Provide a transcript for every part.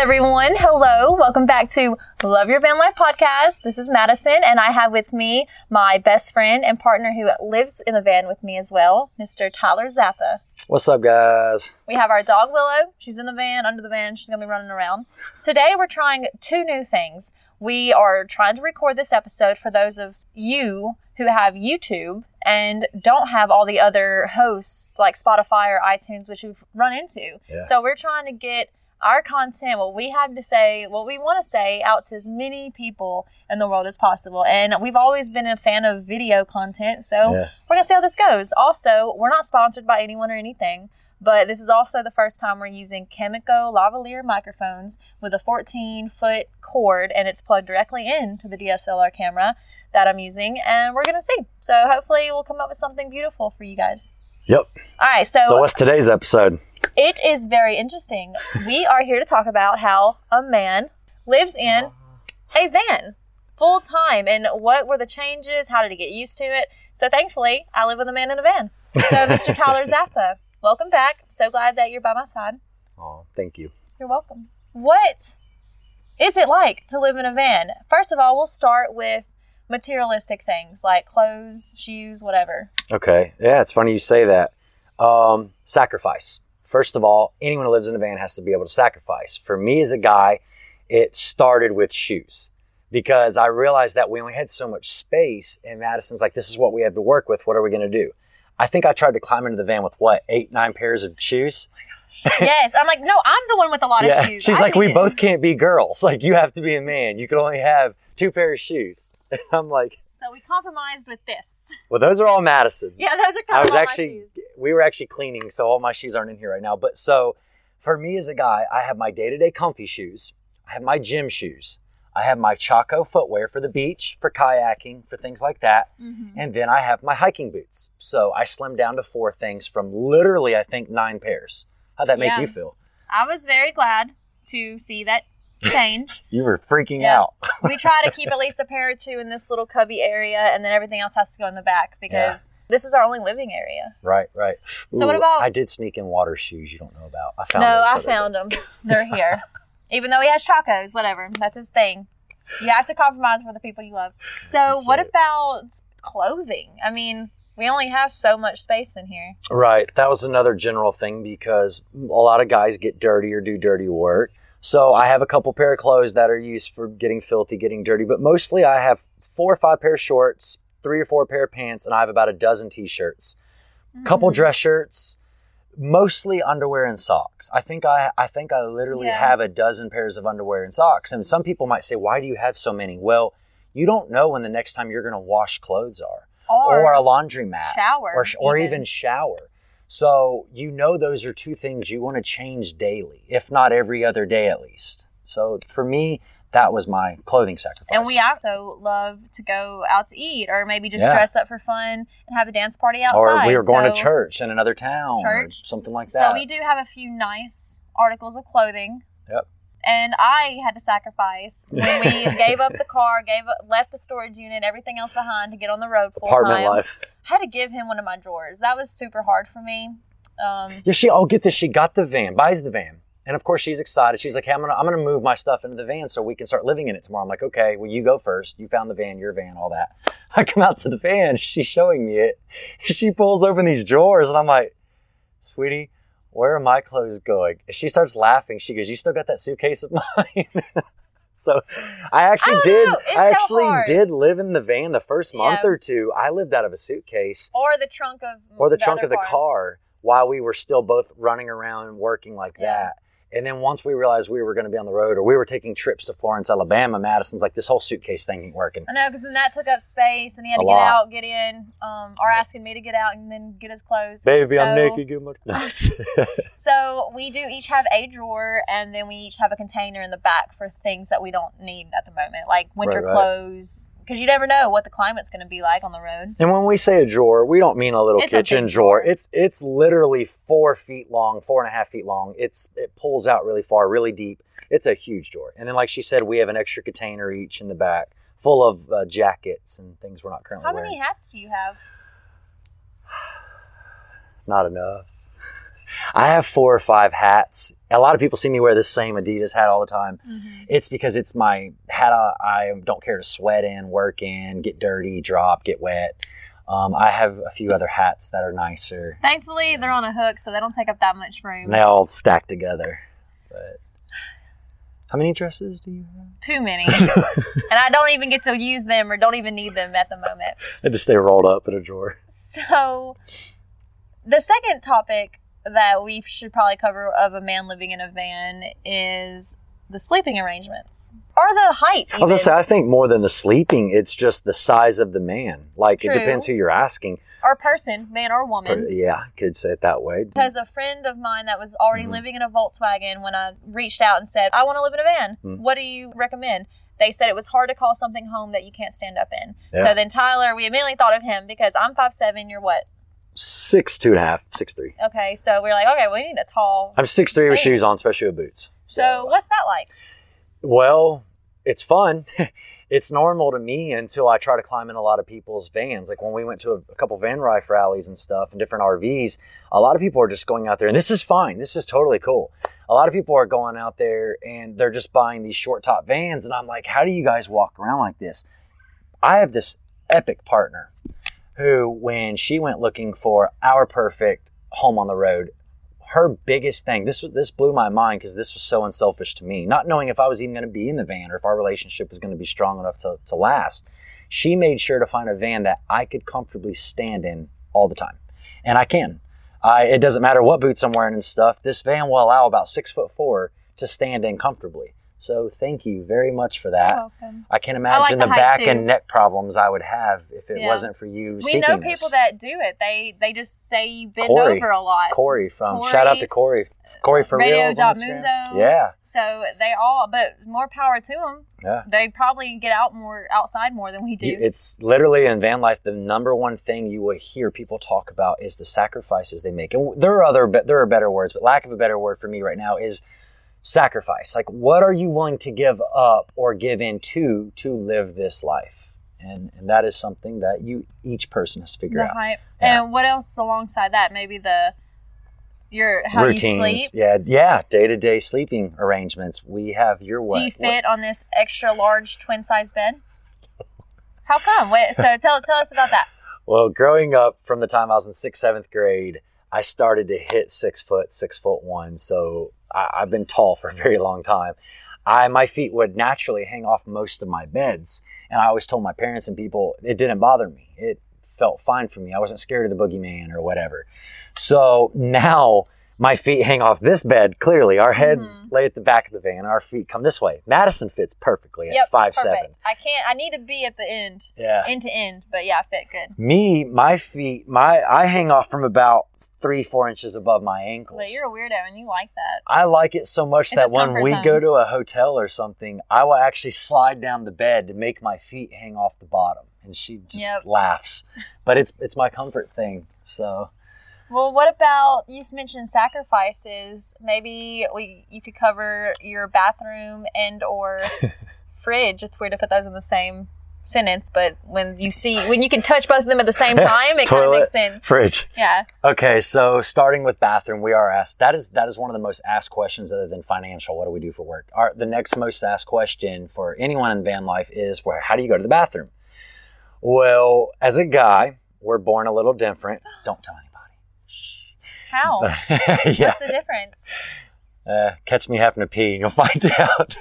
everyone? Hello. Welcome back to Love Your Van Life podcast. This is Madison, and I have with me my best friend and partner who lives in the van with me as well, Mr. Tyler Zappa. What's up, guys? We have our dog Willow. She's in the van, under the van. She's going to be running around. So today we're trying two new things. We are trying to record this episode for those of you who have YouTube and don't have all the other hosts like Spotify or iTunes, which we've run into. Yeah. So we're trying to get our content, what we have to say, what we want to say, out to as many people in the world as possible. And we've always been a fan of video content, so Yeah. we're gonna see how this goes. Also, we're not sponsored by anyone or anything. But this is also the first time we're using Comica lavalier microphones with a 14 foot cord and it's plugged directly into the DSLR camera that I'm using and we're gonna see. So hopefully we'll come up with something beautiful for you guys. Yep. All right, so, So, what's today's episode? It is very interesting. We are here to talk about how a man lives in a van full time and what were the changes, how did he get used to it. So thankfully, I live with a man in a van. So Mr. Tyler Zappa, welcome back. So glad that you're by my side. Oh, thank you. You're welcome. What is it like to live in a van? First of all, we'll start with materialistic things like clothes, shoes, whatever. Okay. Yeah, it's funny you say that. Um, sacrifice. First of all, anyone who lives in a van has to be able to sacrifice. For me as a guy, it started with shoes because I realized that we only had so much space, and Madison's like, "This is what we have to work with. What are we going to do?" I think I tried to climb into the van with what eight, nine pairs of shoes. yes, I'm like, no, I'm the one with a lot of shoes. She's I like, we it." both can't be girls. Like, you have to be a man. You can only have two pairs of shoes. And I'm like, So we compromised with this. well, those are all Madison's. Yeah, those are kind I was actually, shoes. We were actually cleaning, so all my shoes aren't in here right now. But so, for me as a guy, I have my day-to-day comfy shoes. I have my gym shoes. I have my Chaco footwear for the beach, for kayaking, for things like that. Mhm. And then I have my hiking boots. So I slimmed down to four things from literally, I think, nine pairs. How'd that make Yeah. you feel? I was very glad to see that change. You were freaking Yeah. out. we try to keep at least a pair or two in this little cubby area, and then everything else has to go in the back because this is our only living area. Right, right. So what about- I did sneak in water shoes you don't know about. I found no, I found them. They're here. Even though he has chacos, whatever. That's his thing. You have to compromise for the people you love. So, That's what right. about clothing? I mean, we only have so much space in here. Right. That was another general thing because a lot of guys get dirty or do dirty work. So I have a couple pair of clothes that are used for getting filthy, getting dirty, but mostly I have four or five pair of shorts, three or four pair of pants, and I have about a dozen t-shirts, couple Mhm. dress shirts, mostly underwear and socks. I think I I think I literally Yeah. have a dozen pairs of underwear and socks. And some people might say, "Why do you have so many?" Well, you don't know when the next time you're going to wash clothes are or, or a laundry mat shower, or, or even shower. So you know those are two things you want to change daily, if not every other day at least. So for me, that was my clothing sacrifice. And we also love to go out to eat, or maybe just Yeah. dress up for fun and have a dance party outside. or we were going to church in another town, Church. or something like that. So we do have a few nice articles of clothing. Yep. And I had to sacrifice when we gave up the car, gave up, left the storage unit, everything else behind to get on the road full Apartment time. life. I had to give him one of my drawers. That was super hard for me. Um, Yeah, she. I'll get this. She got the van, buys the van, and of course she's excited. She's like, "Hey, I'm gonna, I'm gonna move my stuff into the van so we can start living in it tomorrow." I'm like, "Okay, well, you go first. You found the van, your van, all that." I come out to the van. She's showing me it. She pulls open these drawers, and I'm like, "Sweetie, where are my clothes going?" And she starts laughing. She goes, "You still got that suitcase of mine?" so, I actually oh, I did. I actually hard. did live in the van the first month Yeah. or two. I lived out of a suitcase or the trunk of or the, trunk of the car. while we were still both running around and working like Yeah. that. And then once we realized we were going to be on the road or we were taking trips to Florence, Alabama, Madison's like, this whole suitcase thing ain't working. I know, because then that took up space, and he had A to get lot. out, get in, um, or asking me to get out and then get his clothes. Baby, I'm So- naked. Get my... So we do each have a drawer, and then we each have a container in the back for things that we don't need at the moment, like winter Right, right. clothes. Because you never know what the climate's going to be like on the road. and when we say a drawer, we don't mean a little It's kitchen big drawer. drawer. It's it's literally four feet long, four and a half feet long. It's it pulls out really far, really deep. It's a huge drawer. And then, like she said, we have an extra container each in the back, full of uh, jackets and things we're not currently How wearing. many hats do you have? Not enough. I have four or five hats. A lot of people see me wear the same Adidas hat all the time. Mhm. It's because it's my hat I, I don't care to sweat in, work in, get dirty, drop, get wet. Um, I have a few other hats that are nicer. Thankfully, they're on a hook, so they don't take up that much room. And they all stack together. But how many dresses do you have? Too many. and I don't even get to use them or don't even need them at the moment. they just stay rolled up in a drawer. So, the second topic that we should probably cover of a man living in a van is the sleeping arrangements or the height. I was gonna say, I think more than the sleeping, it's just the size of the man. Like True. it depends who you're asking. or person, man or woman. Yeah, could say it that way. Because a friend of mine that was already Mhm. living in a Volkswagen, when I reached out and said, I want to live in a van, Mhm. what do you recommend? They said it was hard to call something home that you can't stand up in. Yeah. So then Tyler, we immediately thought of him because I'm 5'7, you're what? Six two and a half, six three. Okay, so we are like, okay, we need a tall. I'm six three with shoes on, especially with boots. So uh, what's that like? Well, it's fun. it's normal to me until I try to climb in a lot of people's vans. Like when we went to a, a couple van life rallies and stuff and different RVs, a lot of people are just going out there, and this is fine. This is totally cool. A lot of people are going out there and they're just buying these short top vans, and I'm like, how do you guys walk around like this? I have this epic partner who, when she went looking for our perfect home on the road, her biggest thing this was this blew my mind because this was so unselfish to me not knowing if i was even going to be in the van or if our relationship was going to be strong enough to, to last. She made sure to find a van that i could comfortably stand in all the time. And i can. I, it doesn't matter what boots i'm wearing and stuff this van will allow about six foot four to stand in comfortably so thank you very much for that i can like imagine the the, back too. and neck problems i would have if it Yeah. wasn't for you We know this. people that do it. They they just say you bend Corey. over a lot. corey from Corey, shout out to corey corey for Radio reals on Dot Instagram. Mundo. yeah So they all, but more power to them. Yeah. They probably get out more outside more than we do. It's literally in van life the number one thing you will hear people talk about is the sacrifices they make. And there are other there are better words, but lack of a better word for me right now is sacrifice. Like what are you willing to give up or give in to to live this life? And and that is something that you each person has to figure the out. height. Yeah. And what else alongside that? Maybe the your how you sleep. Yeah, yeah, day-to-day sleeping arrangements. We have your what? Do you what- fit on this extra large twin size bed? How come? Wait, so tell tell us about that. Well, growing up from the time I was in sixth, seventh grade, I started to hit six foot, six foot one. So I, I've been tall for a very long time. I my feet would naturally hang off most of my beds, and I always told my parents and people it didn't bother me. It felt fine for me. I wasn't scared of the boogeyman or whatever. So now my feet hang off this bed. Clearly, our heads mm-hmm. lay at the back of the van. Our feet come this way. Madison fits perfectly at Yep, five perfect. seven. I can't. I need to be at the end, Yeah. end to end. But yeah, I fit good. Me, my feet, my I hang off from about three, four inches above my ankles. But you're a weirdo and you like that. I like it so much It's that when we zone. go to a hotel or something, I will actually slide down the bed to make my feet hang off the bottom, and she just Yep. laughs. But it's it's my comfort thing. So Well, what about you just mentioned sacrifices? Maybe we you could cover your bathroom and or fridge. It's weird to put those in the same sentence, but when you see when you can touch both of them at the same time, it kind of makes sense. fridge. Yeah. Okay, so starting with bathroom, we are asked. That is that is one of the most asked questions other than financial. What do we do for work? Our, the next most asked question for anyone in van life is where? How do you go to the bathroom? Well, as a guy, we're born a little different. Don't tell How? anybody. yeah, What's the difference? uh, catch me having to pee, and you'll find out.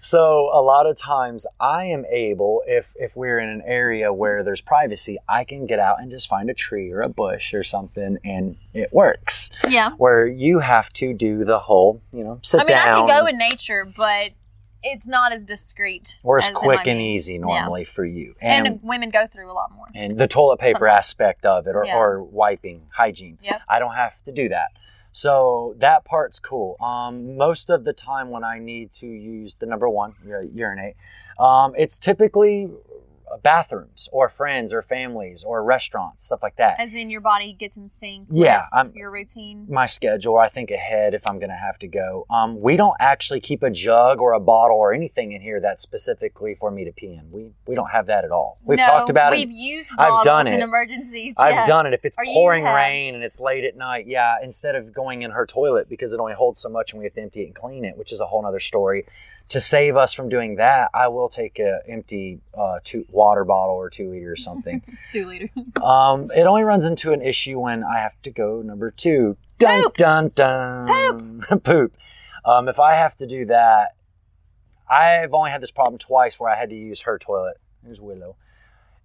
So a lot of times, I am able, if if we're in an area where there's privacy, I can get out and just find a tree or a bush or something, and it works. Yeah. where you have to do the whole, you know, sit down. I mean, down. I can go in nature, but it's not as discreet. or as as quick and easy normally for you. And, And, women go through a lot more. and the toilet paper aspect of it or, Yeah. or wiping, hygiene. Yep. I don't have to do that. So that part's cool. Um, most of the time when I need to use the number one, urinate, um, it's typically bathrooms or friends or families or restaurants, stuff like that. As in your body gets in sync Yeah, with I'm- your routine. my schedule. I think ahead if I'm going to have to go. Um, we don't actually keep a jug or a bottle or anything in here that's specifically for me to pee in. We we don't have that at all. We've no, talked about it. we've used I've done it. in emergencies. I've yeah. done it. If it's Or pouring rain and it's late at night, yeah. Instead of going in her toilet because it only holds so much and we have to empty it and clean it, which is a whole other story. To save us from doing that, I will take an empty uh, two, water bottle or two liter or something. Two liter. Um, it only runs into an issue when I have to go number two. Dun Poop. dun dun. Poop. Poop. Um, if I have to do that, I've only had this problem twice where I had to use her toilet. Here's Willow.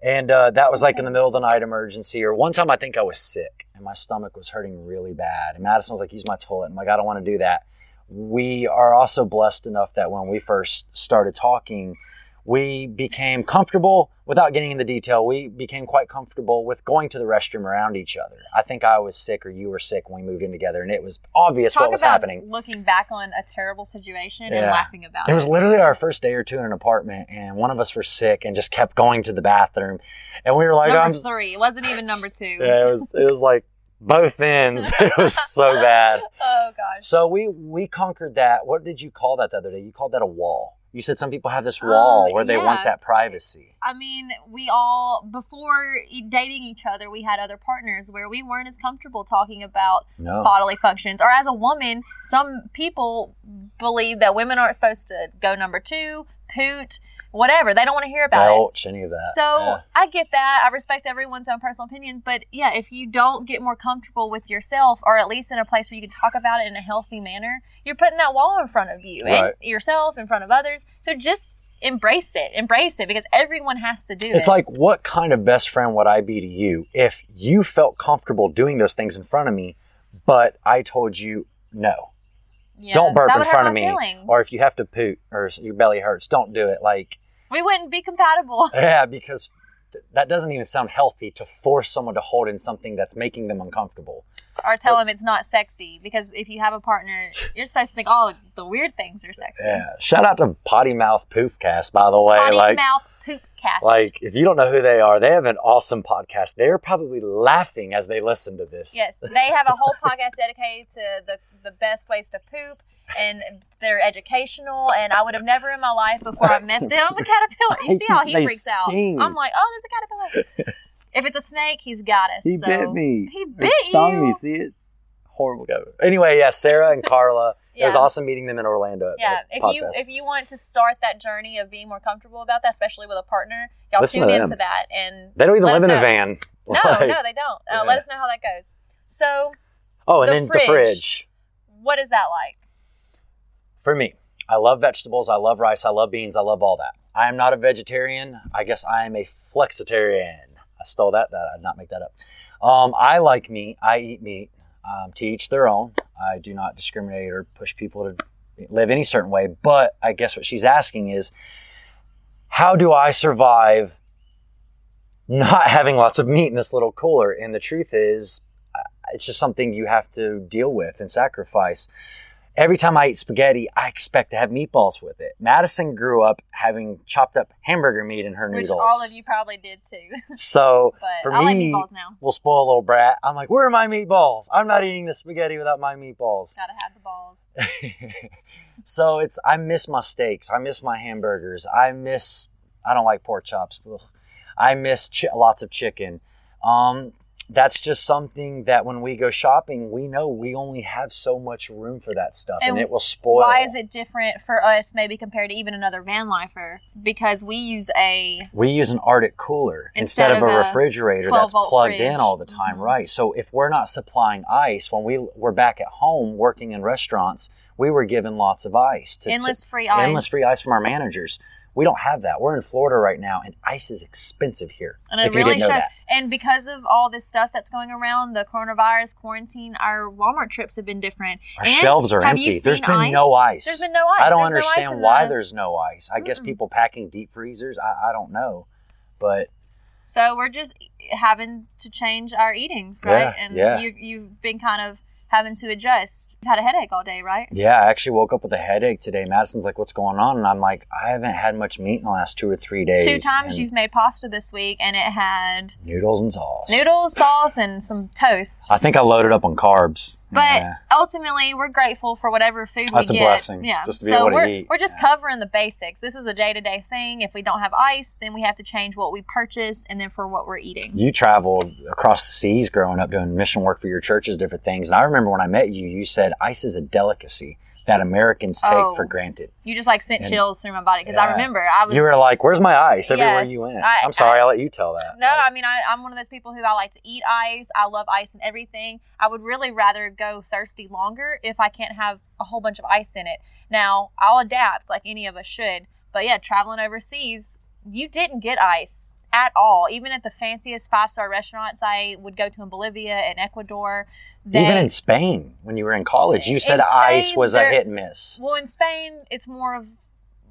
And uh, that was like in the middle of the night emergency. Or one time I think I was sick and my stomach was hurting really bad. And Madison was like, use my toilet. I'm like, I don't want to do that. We are also blessed enough that when we first started talking, we became comfortable without getting into detail. We became quite comfortable with going to the restroom around each other. I think I was sick or you were sick when we moved in together, and it was obvious Talk what was about happening. looking back on a terrible situation and laughing about It it. was literally our first day or two in an apartment, and one of us were sick and just kept going to the bathroom, and we were like, number "I'm." three. It wasn't even number two. Yeah, it was. It was like both ends. it was so bad. Oh gosh. So we we conquered that. What did you call that the other day? You called that a wall. You said some people have this wall Um, where they want that privacy. I mean, we all before dating each other, we had other partners where we weren't as comfortable talking about No. bodily functions. Or as a woman, some people believe that women aren't supposed to go number two, poot, whatever. They don't want to hear about it. Belch, any of that. So Yeah. I get that. I respect everyone's own personal opinion, but yeah, if you don't get more comfortable with yourself, or at least in a place where you can talk about it in a healthy manner, you're putting that wall in front of you Right. and yourself in front of others. So just embrace it, embrace it, because everyone has to do It's it. It's like, what kind of best friend would I be to you if you felt comfortable doing those things in front of me, but I told you no? Yeah, don't burp in front of me. feelings. Or if you have to poot or your belly hurts, don't do it. Like, we wouldn't be compatible. yeah, because th- that doesn't even sound healthy to force someone to hold in something that's making them uncomfortable. Or tell them it's not sexy because if you have a partner, you're supposed to think, oh, the weird things are sexy. Yeah. Shout out to Potty Mouth Poopcast, by the way. Potty like, mouth poop cast. like if you don't know who they are, they have an awesome podcast. They're probably laughing as they listen to this. Yes, they have a whole podcast dedicated to the, the best ways to poop, and they're educational. And I would have never in my life before I met them a caterpillar. You see how he They freaks out? I'm like, oh, there's a caterpillar. if it's a snake, he's got us. He so- bit me. He It bit stung you. me. See it? Horrible guy. Anyway, yeah, Sarah and Carla. It was awesome meeting them in Orlando. Yeah, if you if you want to start that journey of being more comfortable about that, especially with a partner, y'all Listen tune to into that and they don't even live in a van. no, Like- no, they don't. Uh, Yeah. Let us know how that goes. So, Oh, and the then fridge. the fridge. what is that like? For me, I love vegetables. I love rice. I love beans. I love all that. I am not a vegetarian. I guess I am a flexitarian. I stole that. That I did not make that up. Um, I like meat. I eat meat. Um, to each their own. I do not discriminate or push people to live any certain way. But I guess what she's asking is, how do I survive not having lots of meat in this little cooler? And the truth is, it's just something you have to deal with and sacrifice every time I eat spaghetti, I expect to have meatballs with it. Madison grew up having chopped up hamburger meat in her Which noodles. all of you probably did too. So But for I like me, meatballs now. we'll spoil a little brat. I'm like, where are my meatballs? I'm not eating the spaghetti without my meatballs. Gotta have the balls. so it's I miss my steaks. I miss my hamburgers. I miss I don't like pork chops. Ugh. I miss chi- lots of chicken. Um, that's just something that when we go shopping, we know we only have so much room for that stuff, and, And it will spoil. Why is it different for us, maybe compared to even another van lifer? Because we use a we use an Arctic cooler Instead instead, of, a a refrigerator that's plugged fridge. in all the time, Mhm. right? So if we're not supplying ice when we we're back at home working in restaurants, we were given lots of ice to to- endless free ice. endless free ice from our managers. We don't have that. We're in Florida right now, and ice is expensive here. And it really shows. And because of all this stuff that's going around, the coronavirus, quarantine, our Walmart trips have been different. Our And shelves are empty. There's been ice? no ice. There's been no ice. I don't There's understand in why the- there's no ice. I guess Mm-mm. people packing deep freezers. I, I don't know, but So we're just having to change our eatings, right? Yeah, and yeah. you you've been kind of having to adjust. You've had a headache all day, right? Yeah, I actually woke up with a headache today. Madison's like, "What's going on?" And I'm like, "I haven't had much meat in the last two or three days." Two times you've made pasta this week, and it had noodles and sauce. noodles, sauce, and some toast. I think I loaded up on carbs. But Yeah. ultimately, we're grateful for whatever food That's we get. That's a blessing, Yeah. just to be so able to we're, eat. we're just Yeah. covering the basics. This is a day to day thing. If we don't have ice, then we have to change what we purchase and then for what we're eating. you traveled across the seas growing up doing mission work for your churches, different things. And I remember when I met you, you said ice is a delicacy that Americans take Oh. for granted. You just like sent And- chills through my body because I remember I was. You were like, "Where's my ice?" Everywhere Yes, you went. I- I'm sorry, I- I, let you tell that. No, Like, I mean, I, I'm one of those people who I like to eat ice. I love ice and everything. I would really rather go thirsty longer if I can't have a whole bunch of ice in it. Now, I'll adapt like any of us should. But yeah, traveling overseas, you didn't get ice at all. Even at the fanciest five star restaurants I would go to in Bolivia and Ecuador. They, even in Spain, when you were in college, you said In ice was a hit and miss. well, in Spain, it's more of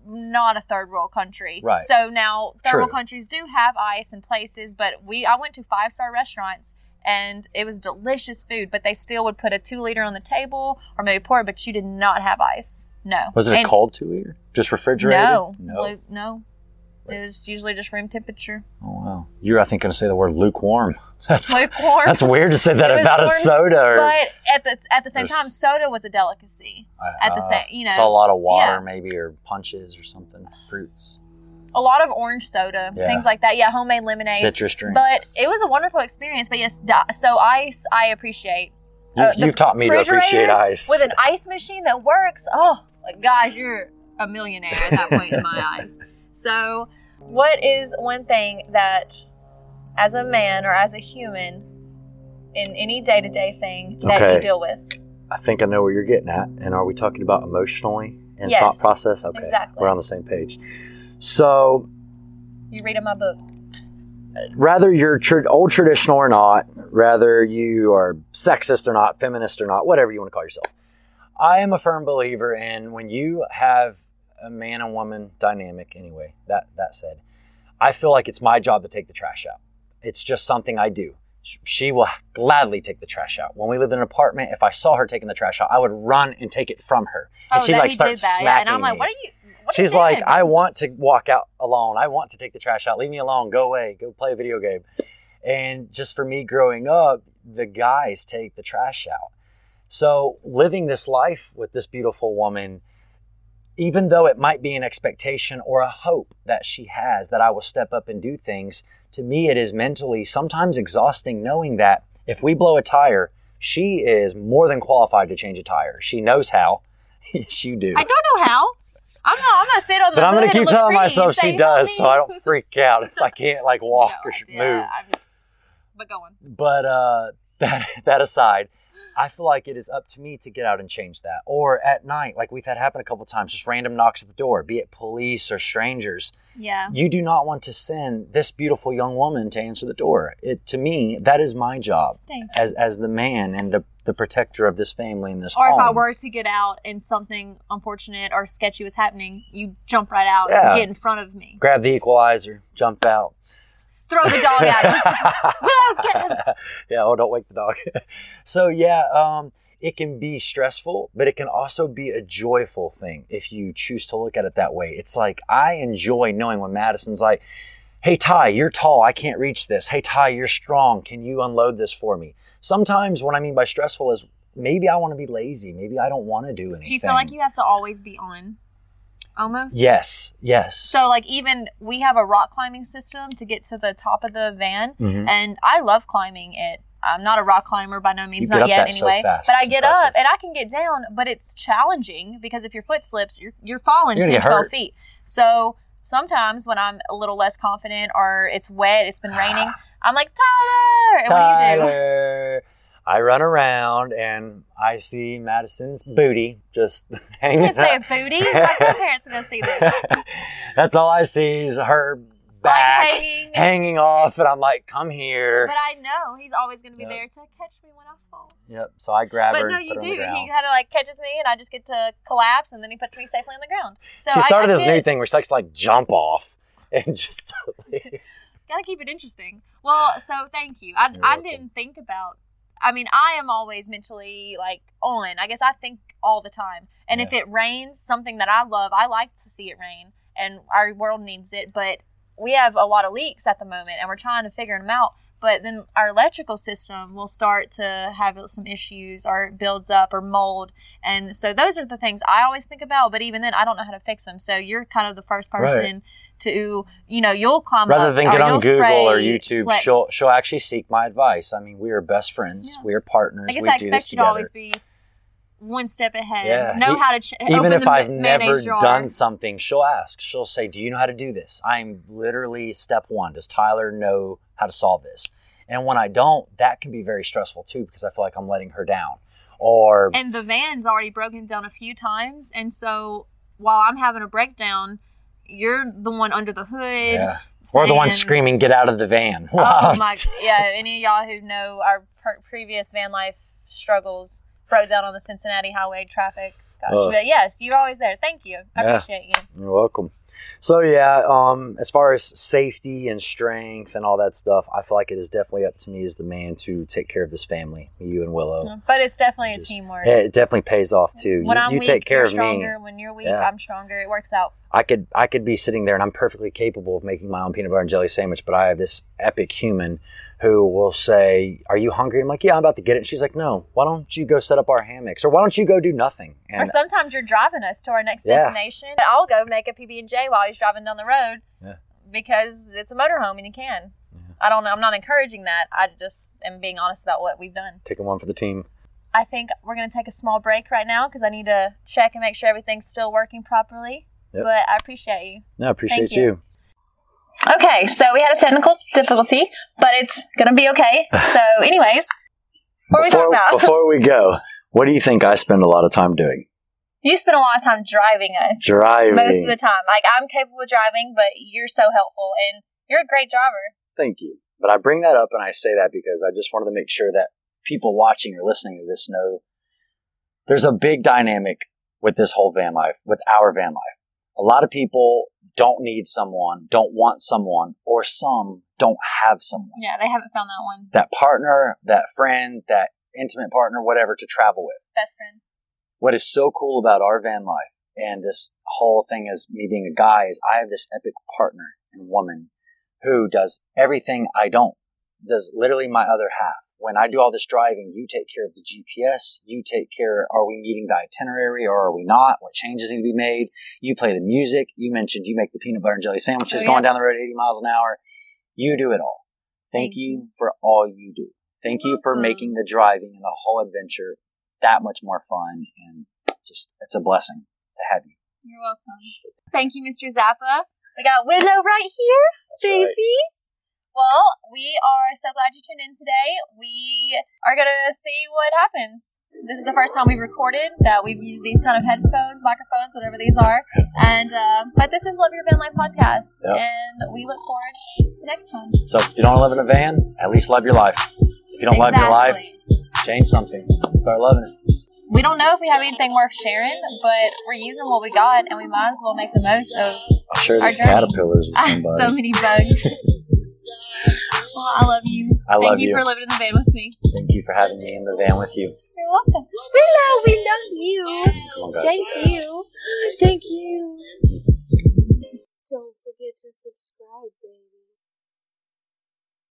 not a third world country. Right. So now third True. world countries do have ice in places, but we I went to five star restaurants and it was delicious food, but they still would put a two liter on the table or maybe pour it, but you did not have ice. No. Was it And- a cold two liter? Just refrigerated? No. No. No. It was usually just room temperature. Oh wow. You're I think gonna say the word lukewarm. That's Lukewarm. that's weird to say that about a soda. Or, But at the at the same time, soda was a delicacy. I- at the uh, same- you know, saw a lot of water yeah. maybe or punches or something, fruits, A lot of orange soda, Yeah. things like that. Yeah, homemade lemonade. citrus drinks. But it was a wonderful experience. But yes, so ice I appreciate. you've, uh, you've taught me to appreciate ice. with an ice machine that works. Oh, like, guys, you're a millionaire at that point in my eyes. So, what is one thing that, as a man or as a human, in any day to day thing that Okay. you deal with? I think I know where you're getting at. And are we talking about emotionally and Yes, thought process? Okay. exactly. We're on the same page. So You read in my book. rather you're tr- old traditional or not, rather you are sexist or not, feminist or not, whatever you want to call yourself. I am a firm believer in when you have a man and woman dynamic anyway, that that said, I feel like it's my job to take the trash out. It's just something I do. She will gladly take the trash out. When we lived in an apartment, if I saw her taking the trash out, I would run and take it from her. And Oh, that like he start did that. Yeah, and I'm like, me. what are you? What are She's you like, doing? I want to walk out alone. I want to take the trash out. Leave me alone. Go away. Go play a video game. And just for me growing up, the guys take the trash out. So living this life with this beautiful woman, even though it might be an expectation or a hope that she has that I will step up and do things, to me it is mentally sometimes exhausting knowing that if we blow a tire, she is more than qualified to change a tire. She knows how. yes, you do. I don't know how. I'm not. I'm gonna sit on the. But I'm gonna keep telling myself she does, me." so I don't freak out if I can't like walk No or move. I'm- but going. But uh, that that aside, I feel like it is up to me to get out and change that. Or at night, like we've had happen a couple times, just random knocks at the door, be it police or strangers. Yeah. You do not want to send this beautiful young woman to answer the door. It to me, that is my job as as the man and the, the protector of this family and this Or if. I were to get out and something unfortunate or sketchy was happening, you jump right out Yeah. and get in front of me. Grab the equalizer, jump out. Throw the dog at him. Willow, get him. yeah, oh, don't wake the dog. so yeah, um, it can be stressful, but it can also be a joyful thing if you choose to look at it that way. It's like I enjoy knowing when Madison's like, "Hey Ty, you're tall. I can't reach this. Hey Ty, you're strong. Can you unload this for me?" Sometimes what I mean by stressful is maybe I want to be lazy. Maybe I don't want to do anything. Do you feel like you have to always be on? Almost? Yes, yes. So, like, even we have a rock climbing system to get to the top of the van, Mhm. and I love climbing it. I'm not a rock climber by no means, not yet so anyway. fast. but I get impressive. up and I can get down, but it's challenging because if your foot slips, you're you're falling You're 10, gonna get 12 feet. So sometimes when I'm a little less confident or it's wet, it's been raining, I'm like, Tyler! And what do you do? I run around and I see Madison's booty just I hanging. can't say a booty. My grandparents are going to see this. That's all I see is her Like back hanging. hanging off, and I'm like, "Come here." But I know he's always going to be Yep. there to catch me when I fall. Yep. So I grab her. But no, you do. her on the He kind of like catches me, and I just get to collapse, and then he puts me safely on the ground. So she started I, this get, new thing where she likes to like jump off and just. Gotta keep it interesting. Well, so thank you. I, You're I welcome. didn't think about I mean, I am always mentally like on. I guess I think all the time. And if it rains, something that I love, I like to see it rain, and our world needs it. But we have a lot of leaks at the moment, and we're trying to figure them out. But then our electrical system will start to have some issues, or builds up, or mold, and so those are the things I always think about. But even then, I don't know how to fix them. So you're kind of the first Right. person to, you know, you'll climb Rather up, than get on Google or YouTube, Flex. she'll she'll actually seek my advice. I mean, we are best friends. Yeah. We are partners. I guess we I do expect this you to always be one step ahead. Yeah. Know how to ch- Even open if the I've ma- never jar. done something, she'll ask. She'll say, "Do you know how to do this?" I'm literally step one. Does Tyler know how to solve this? And when I don't, that can be very stressful too because I feel like I'm letting her down. Or And the van's already broken down a few times, and so while I'm having a breakdown, you're the one under the hood. yeah. or the one screaming, "Get out of the van!" Oh my! Yeah, any of y'all who know our per- previous van life struggles, broke down on the Cincinnati highway traffic. Gosh, Ugh. but yes, you're always there. Thank you. I Yeah. appreciate you. You're welcome. So yeah, um, as far as safety and strength and all that stuff, I feel like it is definitely up to me as the man to take care of this family, you and Willow. But it's definitely a Just- teamwork. Yeah, it definitely pays off too. when you I'm you weak, take care you're of me. stronger. When you're weak, Yeah. I'm stronger. It works out. I could I could be sitting there and I'm perfectly capable of making my own peanut butter and jelly sandwich, but I have this epic human who will say, "Are you hungry?" I'm like, "Yeah, I'm about to get it." And she's like, "No, why don't you go set up our hammocks, or why don't you go do nothing?" or sometimes you're driving us to our next Yeah. destination. I'll go make a PB and J while he's driving down the road Yeah. because it's a motorhome and you can. Yeah. I don't know. I'm not encouraging that. I just am being honest about what we've done. taking one for the team. I think we're going to take a small break right now because I need to check and make sure everything's still working properly. Yep. But I appreciate you. No, I appreciate you. you. Okay, so we had a technical difficulty, but it's to be okay. So, anyways, what are we before, talking about? before we go, what do you think I spend a lot of time doing? you spend a lot of time driving us. Driving. most of the time. Like I'm capable of driving, but you're so helpful and you're a great driver. Thank you. But I bring that up and I say that because I just wanted to make sure that people watching or listening to this know there's a big dynamic with this whole van life, with our van life. A lot of people don't need someone, don't want someone, or some don't have someone. Yeah, they haven't found that one. That partner, that friend, that intimate partner, whatever to travel with. Best friend. What is so cool about our van life and this whole thing as me being a guy is I have this epic partner and woman who does everything I don't. Does literally my other half. When I do all this driving, you take care of the GPS. You take care. Are we meeting the itinerary or are we not? What changes need to be made? You play the music. You mentioned you make the peanut butter and jelly sandwiches Oh, going down the road at 80 miles an hour. You do it all. Thank Thank you for all you do. Thank you for mm-hmm. making the driving and the whole adventure that much more fun and just it's a blessing to have you. You're welcome. Thank you, Mr. Zappa. We got Willow right here, right. babies. Well, we are so glad you tuned in today. We are gonna see what happens. This is the first time we've recorded that we've used these kind of headphones, microphones, whatever these are. And uh, but this is Love Your Van Life podcast, Yep. and we look forward to next time. So if you don't live in a van, at least love your life. If you don't love your life, change something. Start loving it. We don't know if we have anything worth sharing, but we're using what we got, and we might as well make the most of I'm sure Our there's journey. caterpillars so many bugs. well, I love you. I Thank love you, you. for living in the van with me. Thank you for having me in the van with you. You're welcome. Willow, we love you. Come on. Thank you. Thank you. Don't forget to subscribe.